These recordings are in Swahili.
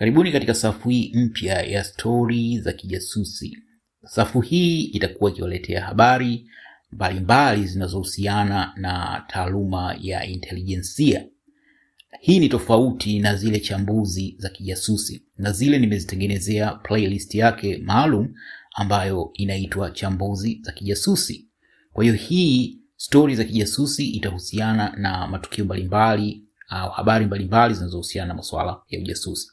Karibuni katika safu hii mpya ya stori za kijasusi. Safu hii itakuwa ikiwaletea habari mbalimbali zinazohusiana na taaluma ya intelijensia. Hii ni tofauti na zile chambuzi za kijasusi, na zile nimezitengenezea playlist yake maalum ambayo inaitwa chambuzi za kijasusi. Kwa hiyo hii stori za kijasusi itahusiana na matukio mbalimbali au habari mbalimbali zinazohusiana na masuala ya ujasusi.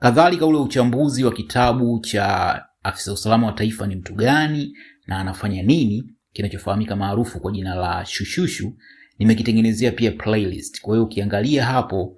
Kadhalika, ule uchambuzi wa kitabu cha afisa usalama wa taifa ni mtu gani na anafanya nini, kinachofahamika maarufu kwa jina la Shushushu, nimekitengenezea pia playlist. Kwa hiyo ukiangalia hapo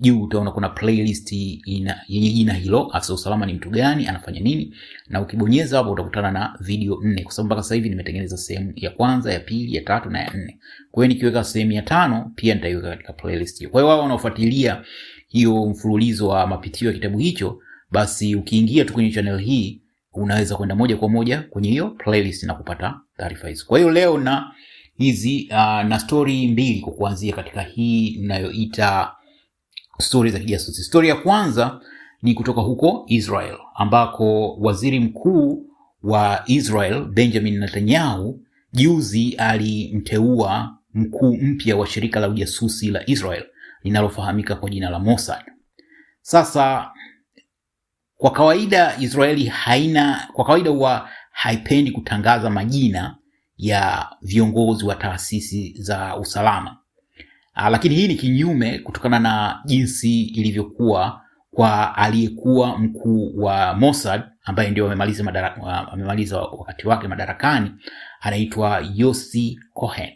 juu utaona kuna playlist yenye jina hilo, afisa usalama ni mtu gani, anafanya nini, na ukibonyeza hapo utakutana na video nne, kwa sababu mpaka sasa hivi nimetengeneza sehemu ya kwanza, ya pili, ya tatu na ya nne. Kwa hiyo nikiweka sehemu ya tano pia nitaiweka katika playlist hiyo. Kwa wao wanaofuatilia hiyo mfululizo wa mapitio ya kitabu hicho, basi ukiingia tu kwenye channel hii unaweza kwenda moja kwa moja kwenye hiyo playlist na kupata taarifa hizo. Kwa hiyo leo na hizi uh, na stori mbili kwa kuanzia katika hii inayoita stori za kijasusi. Stori ya kwanza ni kutoka huko Israel ambako waziri mkuu wa Israel Benjamin Netanyahu juzi alimteua mkuu mpya wa shirika la ujasusi la Israel linalofahamika kwa jina la Mossad. Sasa kwa kawaida Israeli haina, kwa kawaida huwa haipendi kutangaza majina ya viongozi wa taasisi za usalama. Uh, lakini hii ni kinyume kutokana na jinsi ilivyokuwa kwa aliyekuwa mkuu wa Mossad ambaye ndio amemaliza amemaliza wakati wake madarakani, anaitwa Yossi Cohen.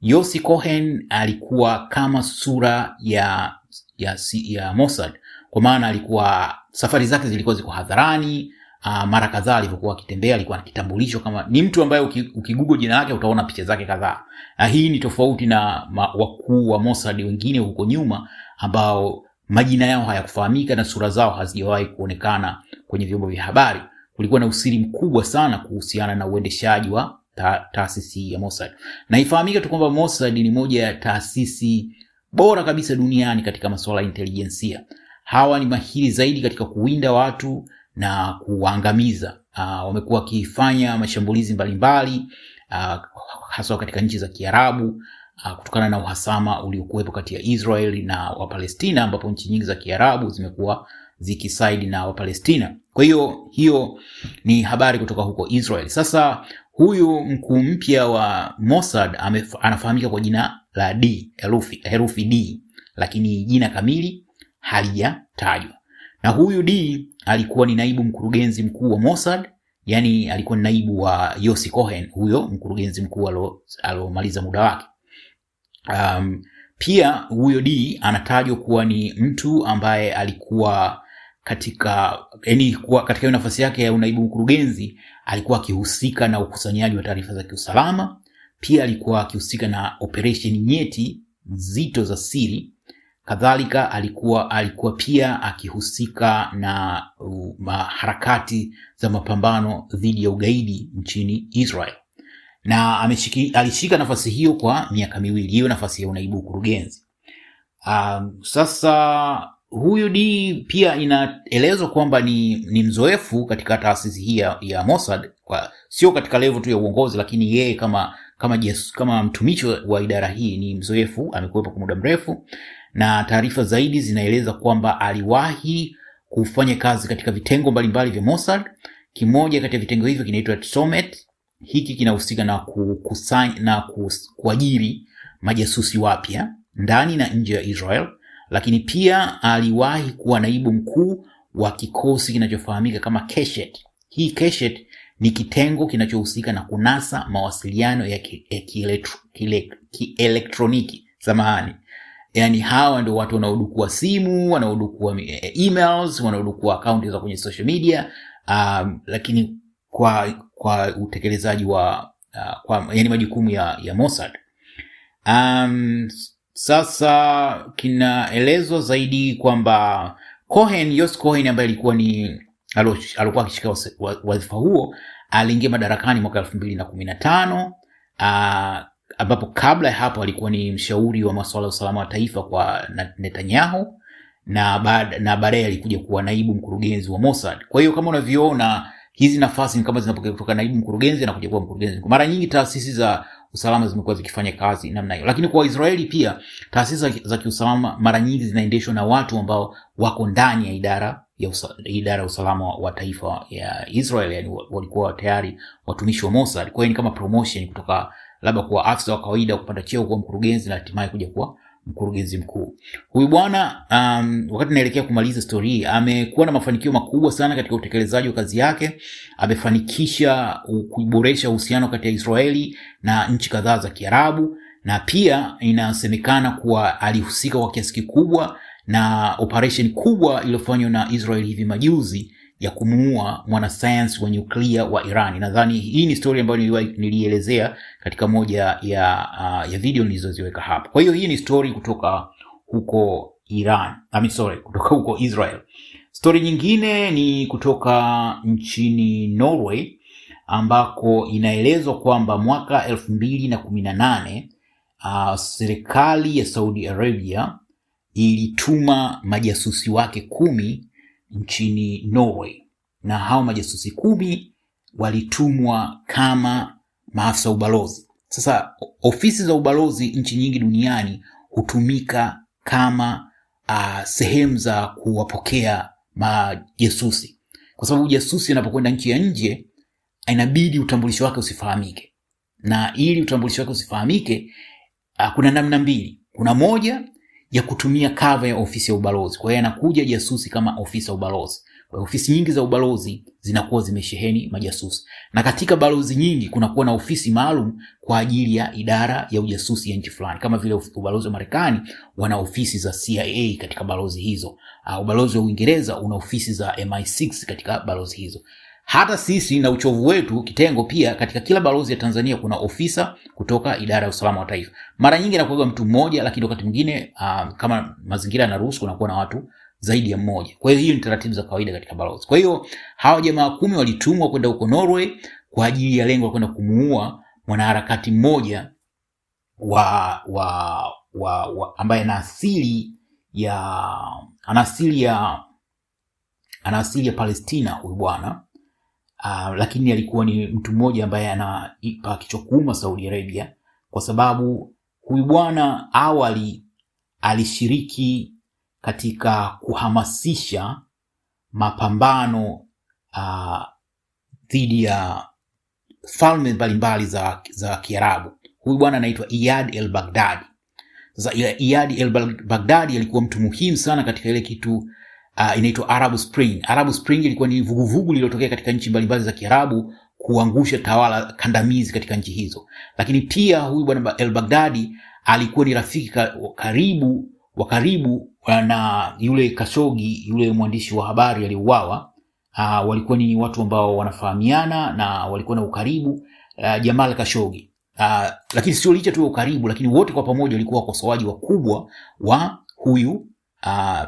Yossi Cohen alikuwa kama sura ya ya, ya Mossad kwa maana alikuwa safari zake zilikuwa ziko hadharani. Uh, mara kadhaa alivyokuwa akitembea alikuwa kitambulisho, kama ni mtu ambaye ukigugo jina lake utaona picha zake kadhaa. Uh, hii ni tofauti na wakuu wa Mossad wengine huko nyuma ambao majina yao hayakufahamika na sura zao hazijawahi kuonekana kwenye vyombo vya habari. Kulikuwa na usiri mkubwa sana kuhusiana na uendeshaji wa ta, ya Mossad, na ifahamike tu kwamba Mossad ni moja ya taasisi bora kabisa duniani katika masuala ya intelijensia. Hawa ni mahiri zaidi katika kuwinda watu na kuwaangamiza. Uh, wamekuwa wakifanya mashambulizi mbalimbali uh, haswa katika nchi za Kiarabu uh, kutokana na uhasama uliokuwepo kati ya Israel na Wapalestina, ambapo nchi nyingi za Kiarabu zimekuwa zikisaidi na Wapalestina. Kwa hiyo hiyo ni habari kutoka huko Israel. Sasa huyu mkuu mpya wa Mossad anafahamika kwa jina la D, herufi, herufi D, lakini jina kamili halijatajwa. Na huyu D alikuwa ni naibu mkurugenzi mkuu wa Mossad, yani alikuwa ni naibu wa Yossi Cohen, huyo mkurugenzi mkuu aliomaliza muda wake. Um, pia huyo D anatajwa kuwa ni mtu ambaye alikuwa katika yani katika nafasi yake ya unaibu mkurugenzi alikuwa akihusika na ukusanyaji wa taarifa za kiusalama. Pia alikuwa akihusika na operesheni nyeti nzito za siri kadhalika alikuwa alikuwa pia akihusika na harakati za mapambano dhidi ya ugaidi nchini Israel. Na ameshiki, alishika nafasi hiyo kwa miaka miwili, hiyo nafasi ya unaibu ukurugenzi. Um, sasa huyu D pia inaelezwa kwamba ni, ni mzoefu katika taasisi hii ya, ya Mossad. Kwa sio katika levo tu ya uongozi, lakini yeye kama kama, kama mtumishi wa idara hii ni mzoefu, amekuwepo kwa muda mrefu na taarifa zaidi zinaeleza kwamba aliwahi kufanya kazi katika vitengo mbalimbali vya Mossad. Kimoja kati ya vitengo hivyo kinaitwa Tsomet. Hiki kinahusika na kukusanya na kuajiri majasusi wapya ndani na nje ya Israel, lakini pia aliwahi kuwa naibu mkuu wa kikosi kinachofahamika kama Keshet. Hii Keshet ni kitengo kinachohusika na kunasa mawasiliano ya kielektroniki samahani Yaani hawa ndio watu wanaodukua simu, wanaodukua emails, wanaodukua akaunti za kwenye social media um, lakini kwa kwa utekelezaji wa uh, kwa yani majukumu ya, ya Mossad. Um, sasa kinaelezwa zaidi kwamba Cohen, yos Cohen ambaye alikuwa ni alikuwa akishika wadhifa huo aliingia madarakani mwaka elfu mbili na kumi na tano uh, ambapo kabla ya hapo alikuwa ni mshauri wa masuala ya usalama wa taifa kwa Netanyahu na baada na baadaye alikuja kuwa naibu mkurugenzi wa Mossad. Kwa hiyo kama unavyoona hizi nafasi kama zinapokea kutoka naibu mkurugenzi na kuja kuwa mkurugenzi. Mara nyingi taasisi za usalama zimekuwa zikifanya kazi namna hiyo, lakini kwa Waisraeli pia taasisi za, za kiusalama mara nyingi zinaendeshwa na watu ambao wako ndani ya idara ya usa, idara ya usalama wa taifa ya Israel, yani walikuwa tayari watumishi wa Mossad. Kwa hiyo ni kama promotion kutoka labda kuwa afisa wa kawaida kupanda cheo kuwa mkurugenzi na hatimaye kuja kuwa mkurugenzi mkuu. Huyu bwana um, wakati naelekea kumaliza stori hii, amekuwa na mafanikio makubwa sana katika utekelezaji wa kazi yake. Amefanikisha kuboresha uhusiano kati ya Israeli na nchi kadhaa za Kiarabu, na pia inasemekana kuwa alihusika kwa kiasi kikubwa na operation kubwa iliyofanywa na Israel hivi majuzi ya kumuua mwanasayansi wa nyuklia wa Iran. Nadhani hii ni story ambayo nilielezea katika moja ya uh, ya video nilizoziweka hapa. Kwa hiyo hii ni story kutoka huko Iran. I mean, sorry, kutoka huko Israel. Story nyingine ni kutoka nchini Norway ambako inaelezwa kwamba mwaka elfu mbili na kumi na nane uh, serikali ya Saudi Arabia ilituma majasusi wake kumi nchini Norway na hao majasusi kumi walitumwa kama maafisa ubalozi. Sasa ofisi za ubalozi nchi nyingi duniani hutumika kama uh, sehemu za kuwapokea majasusi, kwa sababu jasusi anapokwenda nchi ya nje inabidi utambulisho wake usifahamike, na ili utambulisho wake usifahamike, uh, kuna namna mbili. Kuna moja ya kutumia kava ya ofisi ya ubalozi. Kwa hiyo anakuja jasusi kama ofisa ubalozi. Kwa ofisi nyingi za ubalozi zinakuwa zimesheheni majasusi, na katika balozi nyingi kunakuwa na ofisi maalum kwa ajili ya idara ya ujasusi ya nchi fulani, kama vile ubalozi wa Marekani wana ofisi za CIA katika balozi hizo. Uh, ubalozi wa Uingereza una ofisi za MI6 katika balozi hizo. Hata sisi na uchovu wetu kitengo pia, katika kila balozi ya Tanzania kuna ofisa kutoka idara ya usalama wa taifa. Mara nyingi anakuwa mtu mmoja, lakini wakati mwingine uh, kama mazingira yanaruhusu kunakuwa na watu zaidi ya mmoja. Kwa hiyo hiyo ni taratibu za kawaida katika balozi. Kwa hiyo hawa jamaa kumi walitumwa kwenda huko Norway kwa ajili ya lengo la kwenda kumuua mwanaharakati mmoja wa, wa, wa, wa ambaye ana asili ya ana asili ya ana asili ya Palestina huyu bwana uh, lakini alikuwa ni mtu mmoja ambaye anaipa kichwa kuuma Saudi Arabia kwa sababu huyu bwana awali alishiriki katika kuhamasisha mapambano uh, dhidi ya falme mbalimbali za, za Kiarabu. Huyu bwana anaitwa Iyad el Baghdadi. Sasa Iyad el Baghdadi alikuwa mtu muhimu sana katika ile kitu uh, inaitwa Arab Spring. Arab Spring ilikuwa ni vuguvugu lililotokea katika nchi mbalimbali za Kiarabu kuangusha tawala kandamizi katika nchi hizo, lakini pia huyu bwana al-Baghdadi alikuwa ni rafiki karibu wa karibu na yule Kashogi, yule mwandishi wa habari aliyeuawa. Uh, walikuwa ni watu ambao wanafahamiana na walikuwa na ukaribu uh, Jamal Kashogi. Uh, lakini sio licha tu ya ukaribu, lakini wote kwa pamoja walikuwa wakosoaji wakubwa wa huyu uh,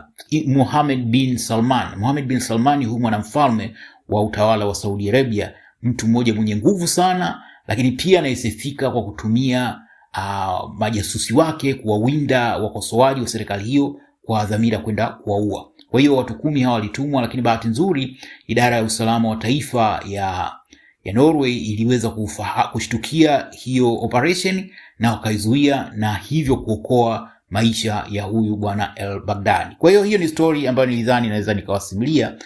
Muhammad bin Salman. Muhammad bin Salman huyu mwanamfalme wa utawala wa Saudi Arabia, mtu mmoja mwenye nguvu sana, lakini pia anayesifika kwa kutumia uh, majasusi wake kuwawinda wakosoaji wa serikali hiyo kwa dhamira kwenda kuwaua. Kwa hiyo watu kumi hawa walitumwa, lakini bahati nzuri idara ya usalama wa taifa ya ya Norway iliweza kufaha, kushtukia hiyo operation na wakaizuia na hivyo kuokoa maisha ya huyu bwana El Baghdadi. Kwa hiyo hiyo ni story ambayo nilidhani naweza nikawasimulia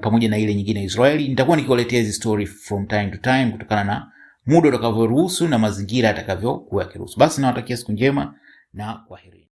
pamoja na ile nyingine ya Israeli. Nitakuwa nikiwaletea hizi story from time to time kutokana na muda utakavyoruhusu na mazingira yatakavyokuwa yakiruhusu. Basi nawatakia siku njema na kwaherini.